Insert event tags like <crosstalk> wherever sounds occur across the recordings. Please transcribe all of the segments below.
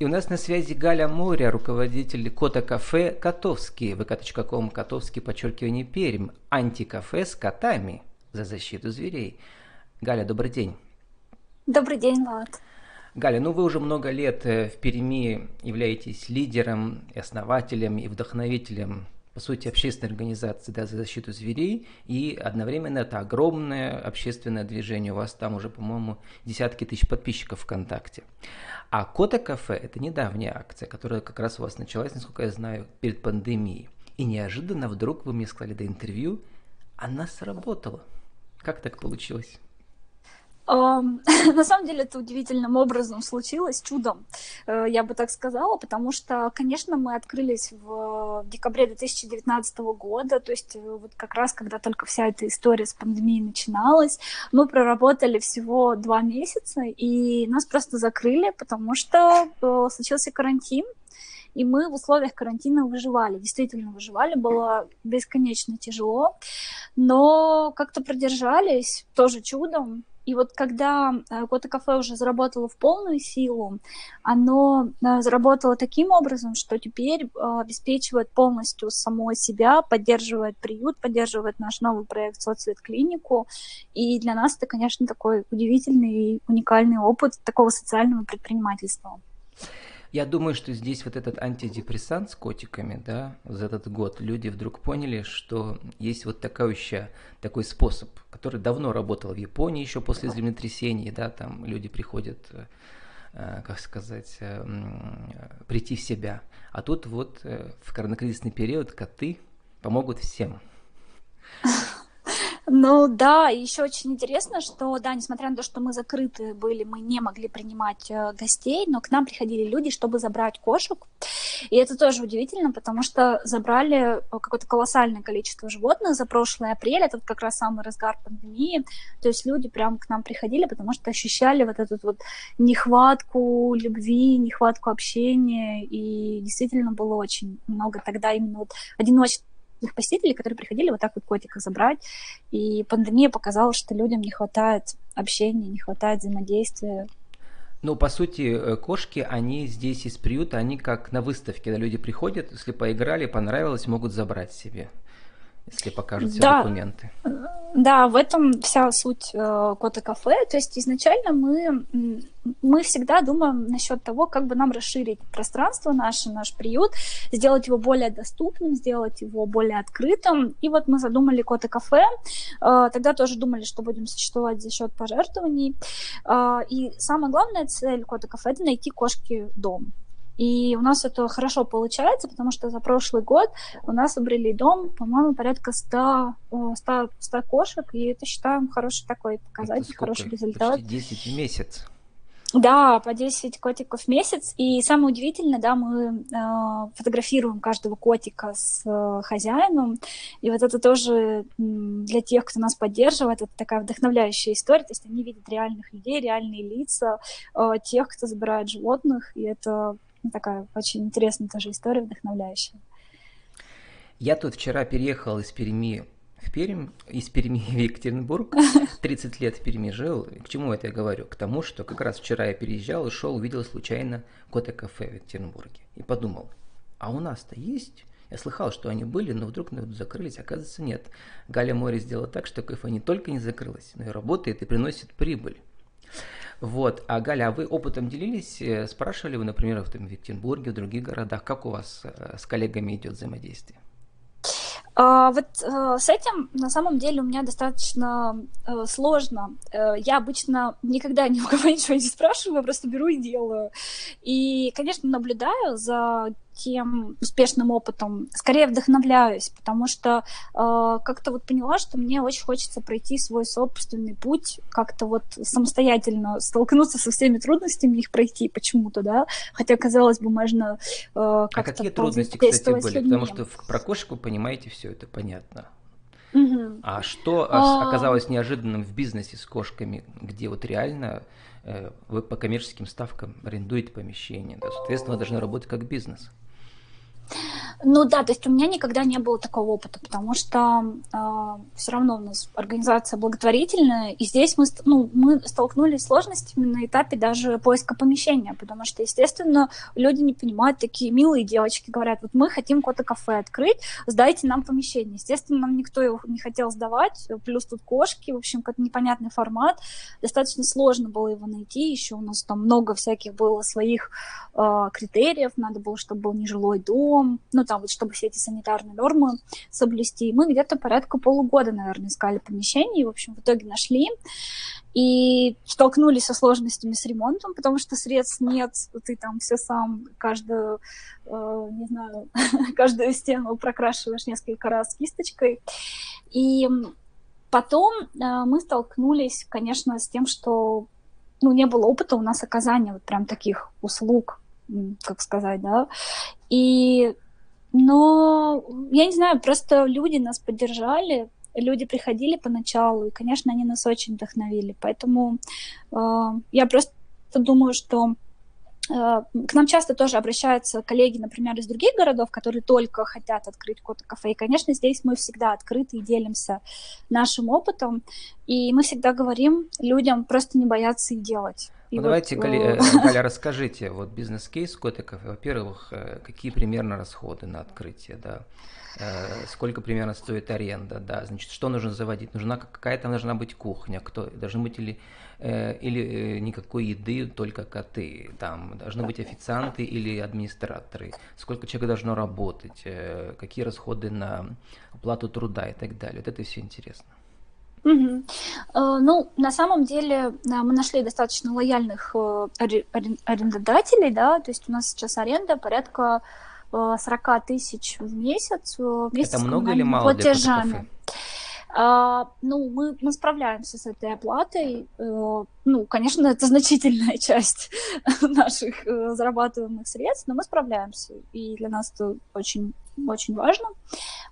И у нас на связи Галя Моря, руководитель Кота Кафе Котовский, vk.com Котовский, подчеркивание Пермь, антикафе с котами за защиту зверей. Галя, добрый день. Добрый день, Влад. Галя, ну вы уже много лет э, в Перми являетесь лидером, основателем и вдохновителем по сути, общественной организации да, за защиту зверей, и одновременно это огромное общественное движение. У вас там уже, по-моему, десятки тысяч подписчиков ВКонтакте. А Кота Кафе – это недавняя акция, которая как раз у вас началась, насколько я знаю, перед пандемией. И неожиданно вдруг вы мне сказали до интервью, она сработала. Как так получилось? <laughs> На самом деле это удивительным образом случилось, чудом, э, я бы так сказала, потому что, конечно, мы открылись в декабре 2019 года, то есть э, вот как раз, когда только вся эта история с пандемией начиналась, мы проработали всего два месяца, и нас просто закрыли, потому что э, случился карантин, и мы в условиях карантина выживали, действительно выживали, было бесконечно тяжело, но как-то продержались, тоже чудом, и вот когда э, Кота Кафе уже заработало в полную силу, оно э, заработало таким образом, что теперь э, обеспечивает полностью само себя, поддерживает приют, поддерживает наш новый проект «Соцвет клинику». И для нас это, конечно, такой удивительный и уникальный опыт такого социального предпринимательства. Я думаю, что здесь вот этот антидепрессант с котиками, да, за этот год люди вдруг поняли, что есть вот такой еще такой способ, который давно работал в Японии еще после землетрясений, да, там люди приходят, э, как сказать, э, прийти в себя. А тут вот э, в коронакризисный период коты помогут всем. <laughs> Ну да, и еще очень интересно, что да, несмотря на то, что мы закрыты были, мы не могли принимать э, гостей, но к нам приходили люди, чтобы забрать кошек. И это тоже удивительно, потому что забрали э, какое-то колоссальное количество животных за прошлый апрель, это как раз самый разгар пандемии. То есть люди прям к нам приходили, потому что ощущали вот эту вот нехватку любви, нехватку общения, и действительно было очень много тогда именно вот одиночества их посетителей, которые приходили вот так вот котика забрать. И пандемия показала, что людям не хватает общения, не хватает взаимодействия. Ну, по сути, э, кошки, они здесь из приюта, они как на выставке, когда люди приходят, если поиграли, понравилось, могут забрать себе если покажут все да. документы. Да, в этом вся суть э, Кота Кафе. То есть изначально мы, мы всегда думаем насчет того, как бы нам расширить пространство наше, наш приют, сделать его более доступным, сделать его более открытым. И вот мы задумали Кота Кафе. Э, тогда тоже думали, что будем существовать за счет пожертвований. Э, и самая главная цель Кота Кафе – это найти кошки дом. И у нас это хорошо получается, потому что за прошлый год у нас обрели дом, по-моему, порядка 100, 100, 100 кошек, и это считаем хороший такой показатель, хороший результат. Почти 10 в месяц. Да, по 10 котиков в месяц. И самое удивительное, да, мы э, фотографируем каждого котика с э, хозяином. И вот это тоже для тех, кто нас поддерживает, это такая вдохновляющая история. То есть они видят реальных людей, реальные лица э, тех, кто забирает животных. И это такая очень интересная тоже история, вдохновляющая. Я тут вчера переехал из Перми в Пермь, из Перми <laughs> в Екатеринбург. <laughs> 30 лет в Перми жил. К чему это я говорю? К тому, что как раз вчера я переезжал и шел, увидел случайно кота кафе в Екатеринбурге. И подумал, а у нас-то есть? Я слыхал, что они были, но вдруг ну, закрылись, оказывается, нет. Галя Море сделала так, что кафе не только не закрылось, но и работает и приносит прибыль. Вот. А Галя, а вы опытом делились? Э, спрашивали вы, например, в, там, в в других городах, как у вас э, с коллегами идет взаимодействие? А, вот э, с этим на самом деле у меня достаточно э, сложно. Э, я обычно никогда ни у кого <laughs> ничего не спрашиваю, я просто беру и делаю. И, конечно, наблюдаю за тем успешным опытом, скорее вдохновляюсь, потому что э, как-то вот поняла, что мне очень хочется пройти свой собственный путь, как-то вот самостоятельно столкнуться со всеми трудностями, их пройти почему-то, да, хотя, казалось бы, можно э, как-то... А какие трудности, кстати, были? Потому что про кошку, понимаете, все это понятно. Угу. А что а... оказалось неожиданным в бизнесе с кошками, где вот реально э, вы по коммерческим ставкам арендуете помещение, да, соответственно, вы должны работать как бизнес? Ну да, то есть у меня никогда не было такого опыта, потому что э, все равно у нас организация благотворительная, и здесь мы, ну, мы столкнулись с сложностями на этапе даже поиска помещения, потому что, естественно, люди не понимают, такие милые девочки говорят, вот мы хотим какое-то кафе открыть, сдайте нам помещение. Естественно, нам никто его не хотел сдавать, плюс тут кошки, в общем, какой-то непонятный формат, достаточно сложно было его найти, еще у нас там много всяких было своих э, критериев, надо было, чтобы был нежилой дом, ну там вот, чтобы все эти санитарные нормы соблюсти. И мы где-то порядка полугода, наверное, искали помещение, и, в общем, в итоге нашли. И столкнулись со сложностями с ремонтом, потому что средств нет, ты там все сам, каждую, э, не знаю, <laughs> каждую стену прокрашиваешь несколько раз кисточкой. И потом э, мы столкнулись, конечно, с тем, что ну, не было опыта у нас оказания вот прям таких услуг, как сказать, да. И но я не знаю, просто люди нас поддержали, люди приходили поначалу, и, конечно, они нас очень вдохновили. Поэтому э, я просто думаю, что э, к нам часто тоже обращаются коллеги, например, из других городов, которые только хотят открыть какое-то кафе. И, конечно, здесь мы всегда открыты и делимся нашим опытом. И мы всегда говорим людям просто не бояться и делать. И ну, вот, давайте, Галя, э, Галя, расскажите, вот бизнес-кейс кафе, во-первых, э, какие примерно расходы на открытие, да, э, сколько примерно стоит аренда, да, значит, что нужно заводить, нужна какая-то должна быть кухня, кто, должны быть или, или никакой еды, только коты, там, должны быть официанты или администраторы, сколько человек должно работать, какие расходы на оплату труда и так далее, вот это все интересно. Угу. Ну, на самом деле мы нашли достаточно лояльных э, арендодателей, да, то есть у нас сейчас аренда порядка 40 э, тысяч в месяц. Это много или мало платежами. для а, ну, мы, мы справляемся с этой оплатой. Ну, конечно, это значительная <laughs> часть <laughs> наших зарабатываемых средств, но мы справляемся. И для нас это очень очень важно,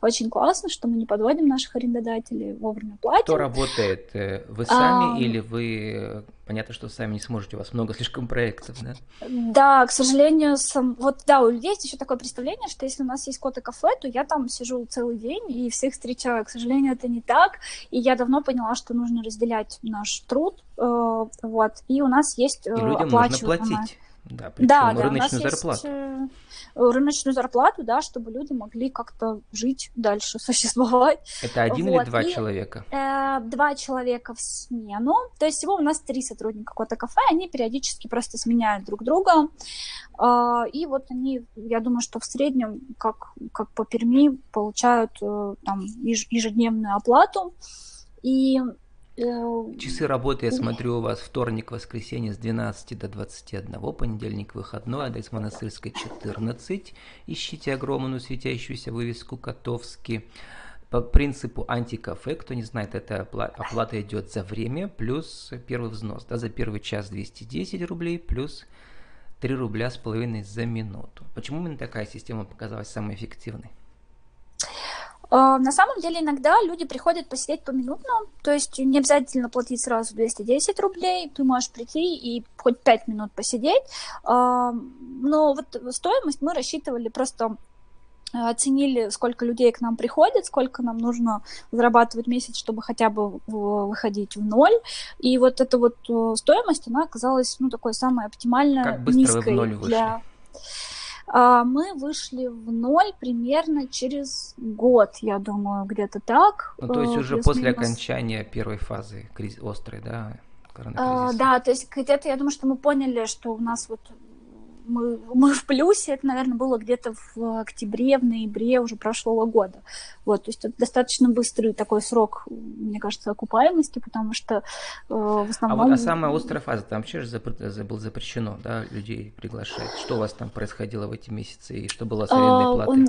очень классно, что мы не подводим наших арендодателей, вовремя платим. Кто работает? Э, вы сами а... или вы... Понятно, что сами не сможете, у вас много слишком проектов, да? Да, к сожалению, сам... вот да, у людей есть еще такое представление, что если у нас есть кота кафе, то я там сижу целый день и всех встречаю. К сожалению, это не так, и я давно поняла, что нужно разделять наш труд, э, вот, и у нас есть и людям нужно платить. Да, причем да, да, рыночную зарплату. Есть, э, рыночную зарплату, да, чтобы люди могли как-то жить дальше, <laughs> существовать. Это один вот. или два и, человека? Э, два человека в смену. То есть всего у нас три сотрудника какого-то кафе, они периодически просто сменяют друг друга. Э, и вот они, я думаю, что в среднем, как, как по Перми, получают э, там ежедневную оплату. И Часы работы, я смотрю, у вас вторник, воскресенье с 12 до 21, понедельник выходной, адрес Монастырской 14. Ищите огромную светящуюся вывеску Котовский. По принципу антикафе, кто не знает, эта оплата идет за время плюс первый взнос. Да, за первый час 210 рублей плюс 3 рубля с половиной за минуту. Почему именно такая система показалась самой эффективной? А, на самом деле иногда люди приходят посидеть поминутно, то есть не обязательно платить сразу 210 рублей, ты можешь прийти и хоть 5 минут посидеть, а, но вот стоимость мы рассчитывали просто оценили, сколько людей к нам приходит, сколько нам нужно зарабатывать месяц, чтобы хотя бы выходить в ноль. И вот эта вот э, стоимость, она оказалась, ну, такой самой оптимальной, как быстро низкой вы в ноль вышли? для... А, мы вышли в ноль примерно через год, я думаю, где-то так. Ну, то есть э, уже после окончания первой фазы криз... острой, да? А, да, то есть где-то я думаю, что мы поняли, что у нас вот мы, мы в плюсе, это, наверное, было где-то в октябре, в ноябре уже прошлого года. Вот, то есть это достаточно быстрый такой срок, мне кажется, окупаемости, потому что э, в основном... А вот а самая острая фаза, там вообще же запр... было запрещено, да, людей приглашать. Что у вас там происходило в эти месяцы и что было с арендной платой?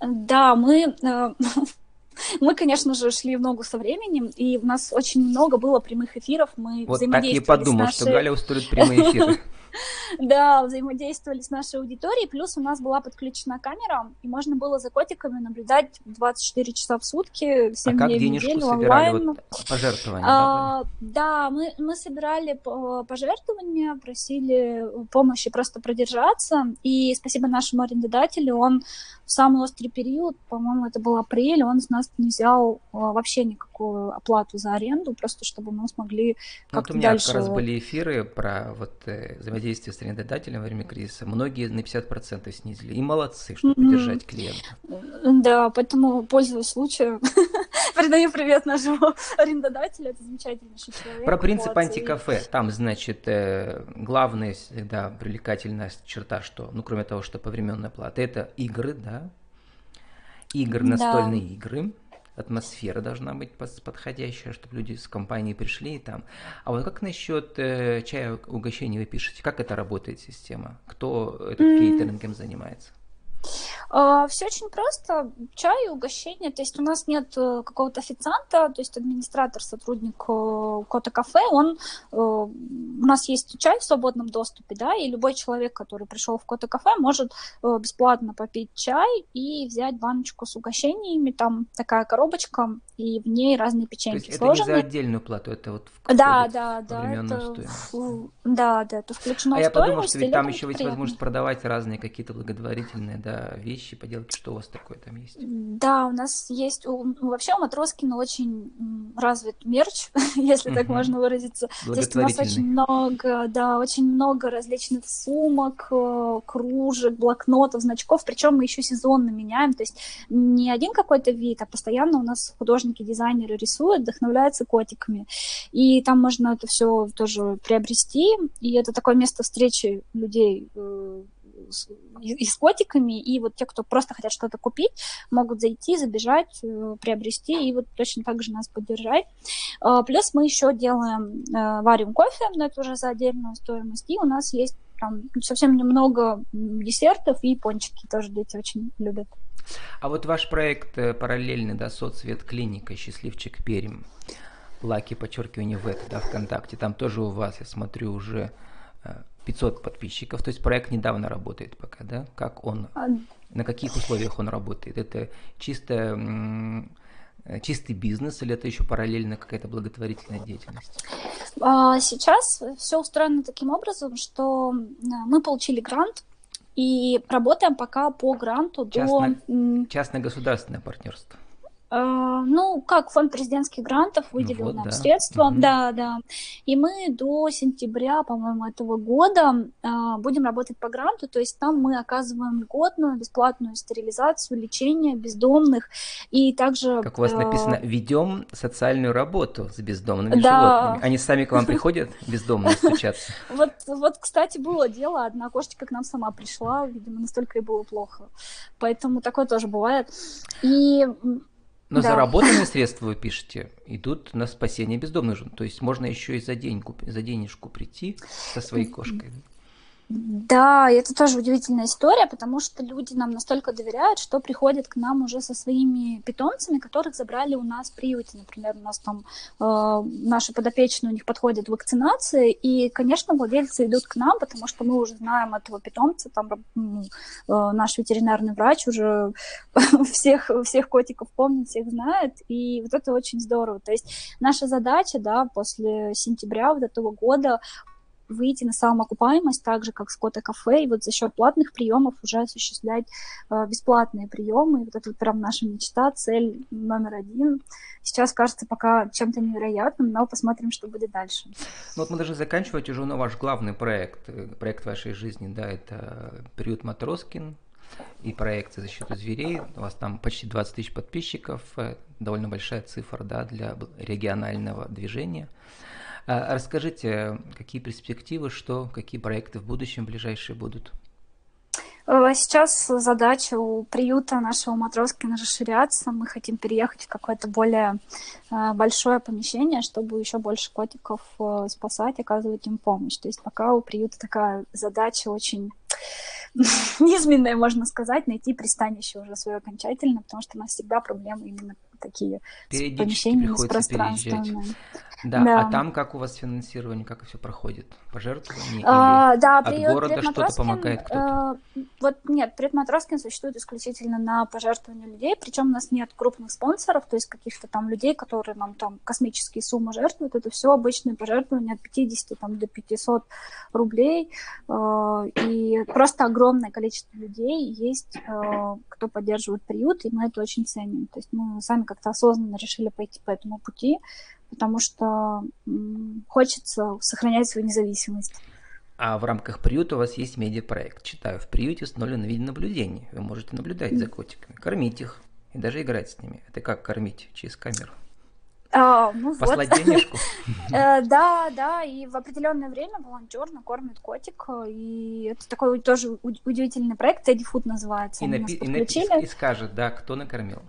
Он... Да, мы... Э, <laughs> мы, конечно же, шли в ногу со временем, и у нас очень много было прямых эфиров. Мы вот так и подумал, нашей... что Галя устроит прямые эфиры. <laughs> да, взаимодействовали с нашей аудиторией, плюс у нас была подключена камера, и можно было за котиками наблюдать 24 часа в сутки, 7 а дней как денежку в неделю, собирали? онлайн. Вот, пожертвования, а, да, мы, мы собирали пожертвования, просили помощи просто продержаться, и спасибо нашему арендодателю, он в самый острый период, по-моему, это был апрель, он с нас не взял а, вообще никакую оплату за аренду, просто чтобы мы смогли ну, как-то вот у меня дальше... как раз были эфиры про вот взаимодействие с арендодателем во время кризиса. Многие на 50% снизили. И молодцы, чтобы mm-hmm. поддержать клиента. Да, поэтому пользуюсь случаем. <laughs> Передаю привет нашему арендодателю, это замечательный человек. Про принцип вот, антикафе. И... Там, значит, э, главная всегда привлекательная черта, что, ну, кроме того, что повременная плата, это игры, да, игры, настольные да. игры атмосфера должна быть подходящая, чтобы люди с компанией пришли и там. А вот как насчет э, чая угощения вы пишете? Как это работает система? Кто этот mm. кейтерингом занимается? А, Все очень просто. Чай угощение. То есть у нас нет э, какого-то официанта, то есть администратор, сотрудник э, Кота Кафе, он э, у нас есть чай в свободном доступе, да, и любой человек, который пришел в Кота Кафе, может бесплатно попить чай и взять баночку с угощениями. Там такая коробочка, и в ней разные печеньки То есть сложены. это не за отдельную плату, это вот в Да, да, да. Это, в, да, да, это включено а в я подумал, что ведь там еще есть возможность продавать разные какие-то благотворительные да, вещи, поделки. Что у вас такое там есть? Да, у нас есть... У, вообще у Матроскина очень развит мерч, <laughs> если так можно выразиться. Здесь у нас очень много, да, очень много различных сумок, э, кружек, блокнотов, значков. Причем мы еще сезонно меняем. То есть не один какой-то вид, а постоянно у нас художники, дизайнеры рисуют, вдохновляются котиками. И там можно это все тоже приобрести. И это такое место встречи людей э, и с котиками, и вот те, кто просто хотят что-то купить, могут зайти, забежать, э, приобрести и вот точно так же нас поддержать. А, плюс мы еще делаем, э, варим кофе, но это уже за отдельную стоимость, и у нас есть там совсем немного десертов и пончики тоже дети очень любят. А вот ваш проект э, параллельный, да, соцвет клиника «Счастливчик Перим», лаки, подчеркивание в это, да, ВКонтакте, там тоже у вас, я смотрю, уже 500 подписчиков, то есть проект недавно работает пока, да? Как он, а, на каких условиях он работает? Это чисто чистый бизнес или это еще параллельно какая-то благотворительная деятельность? А, сейчас все устроено таким образом, что мы получили грант и работаем пока по гранту Частно, до... Частно-государственное партнерство. Uh, ну, как фонд президентских грантов выделил вот, нам да. средства, угу. да, да. И мы до сентября, по-моему, этого года uh, будем работать по гранту, то есть там мы оказываем льготную бесплатную стерилизацию, лечение бездомных и также. Как у вас uh, написано, ведем социальную работу с бездомными да. животными. Они сами к вам приходят <laughs> бездомные стучаться. Вот, вот, кстати, было дело, одна кошечка к нам сама пришла, видимо, настолько ей было плохо, поэтому такое тоже бывает. И но да. заработанные <laughs> средства вы пишете идут на спасение бездомных жен. То есть можно еще и за, деньгу, за денежку прийти со своей кошкой. Да, это тоже удивительная история, потому что люди нам настолько доверяют, что приходят к нам уже со своими питомцами, которых забрали у нас в приюте. Например, у нас там э, наши подопечные, у них подходят вакцинации, и, конечно, владельцы идут к нам, потому что мы уже знаем этого питомца, там э, наш ветеринарный врач уже <laughs> всех, всех котиков помнит, всех знает, и вот это очень здорово. То есть наша задача, да, после сентября вот этого года выйти на самоокупаемость, так же, как Скотта кафе, и вот за счет платных приемов уже осуществлять э, бесплатные приемы. Вот это вот прям наша мечта, цель номер один. Сейчас кажется пока чем-то невероятным, но посмотрим, что будет дальше. Ну вот мы должны заканчивать уже на ваш главный проект, э, проект вашей жизни, да, это приют Матроскин, и проект защиты зверей. У вас там почти 20 тысяч подписчиков, э, довольно большая цифра да, для регионального движения. А расскажите, какие перспективы, что, какие проекты в будущем ближайшие будут? Э, сейчас задача у приюта нашего Матроскина расширяться. Мы хотим переехать в какое-то более э, большое помещение, чтобы еще больше котиков э, спасать, оказывать им помощь. То есть пока у приюта такая задача очень <laughs> низменная, можно сказать, найти пристанище уже свое окончательно, потому что у нас всегда проблемы именно такие с помещениями, с пространствами. Да, Да. а там как у вас финансирование, как все проходит? Пожертвования А, или да, от приют города что-то помогает кто-то? э, вот нет, Привет Матроскин существует исключительно на пожертвования людей, причем у нас нет крупных спонсоров, то есть каких-то там людей, которые нам там космические суммы жертвуют, это все обычные пожертвования от 50 там, до 500 рублей, э, и просто огромное количество людей есть, э, кто поддерживает приют, и мы это очень ценим. То есть мы сами как-то осознанно решили пойти по этому пути, потому что хочется сохранять свою независимость. А в рамках приюта у вас есть медиапроект. Читаю, в приюте установлено видеонаблюдение. Вы можете наблюдать за котиками, кормить их и даже играть с ними. Это как кормить через камеру? А, ну вот. Послать денежку? <laughs> Э, Да, да, и в определенное время волонтер накормит котик, э, и это такой тоже удивительный проект, Тедди Фуд называется. И, напи- и скажет, да, кто накормил.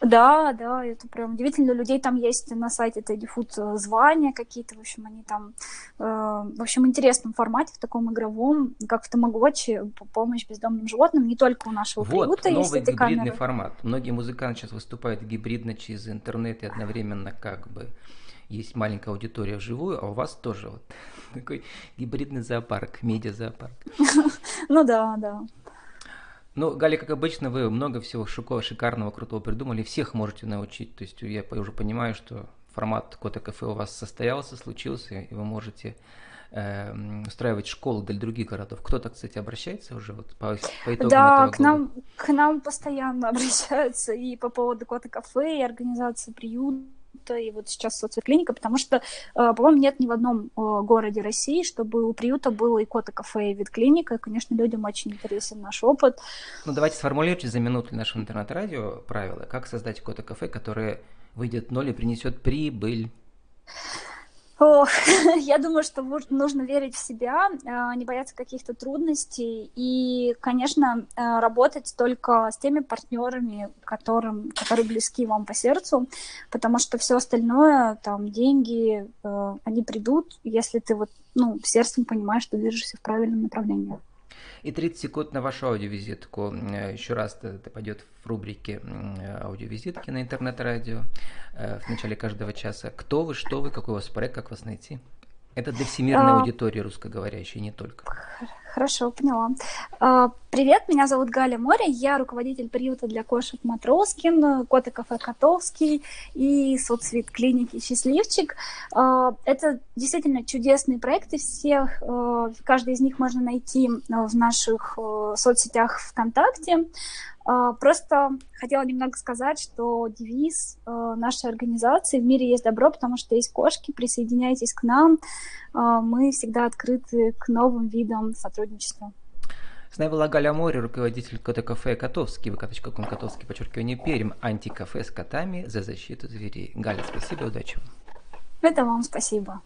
Да, да, это прям удивительно. Людей там есть на сайте Teddy Food э, звания какие-то, в общем, они там э, в общем, интересном формате, в таком игровом, как в Тамагочи, по- помощь бездомным животным, не только у нашего Вот, приюта есть новый эти гибридный камеры. формат. Многие музыканты сейчас выступают гибридно через интернет и одновременно как бы есть маленькая аудитория вживую, а у вас тоже вот <laughs> такой гибридный зоопарк, медиа-зоопарк. <laughs> Ну да, да. Ну, Галя, как обычно, вы много всего шико- шикарного, крутого придумали, всех можете научить. То есть я уже понимаю, что формат Кота Кафе у вас состоялся, случился, и вы можете э, устраивать школы для других городов. Кто-то, кстати, обращается уже вот по, по итогам Да, этого к года? нам, к нам постоянно <laughs> обращаются и по поводу кота кафе, и организации приюта, и вот сейчас соцклиника, потому что, э, по-моему, нет ни в одном э, городе России, чтобы у приюта было и кота кафе, и ветклиника, и, конечно, людям очень интересен наш опыт. Ну, давайте сформулируйте за минуту нашего интернет-радио правила, как создать Кота Кафе, которое выйдет ноль и принесет прибыль. Ох, <laughs> я думаю, что нужно верить в себя, э, не бояться каких-то трудностей и, конечно, э, работать только с теми партнерами, которым, которые близки вам по сердцу, потому что все остальное, там, деньги, э, они придут, если ты вот, ну, сердцем понимаешь, что движешься в правильном направлении. И 30 секунд на вашу аудиовизитку. Э, Еще раз это, пойдет в рубрике э, аудиовизитки на интернет-радио э, в начале каждого часа. Кто вы, что вы, какой у вас проект, как вас найти? Это для всемирной А. аудитории русскоговорящей, не только. Хорошо, поняла. А, Привет, меня зовут Галя Море, я руководитель приюта для кошек Матроскин, кота кафе Котовский и соцвет клиники Счастливчик. А, Это действительно чудесные проекты, всех, э, каждый из них можно найти в наших соцсетях ВКонтакте. А, Просто хотела немного сказать, что девиз э, нашей организации «В мире есть добро, потому что есть кошки». Присоединяйтесь к нам. А, Мы всегда открыты к новым видам сотрудничества. С нами была Галя Море, руководитель кота кафе Котовский, vk.com Котовский, подчеркивание Пермь, антикафе с котами за защиту зверей. Галя, спасибо, удачи вам. Это вам спасибо.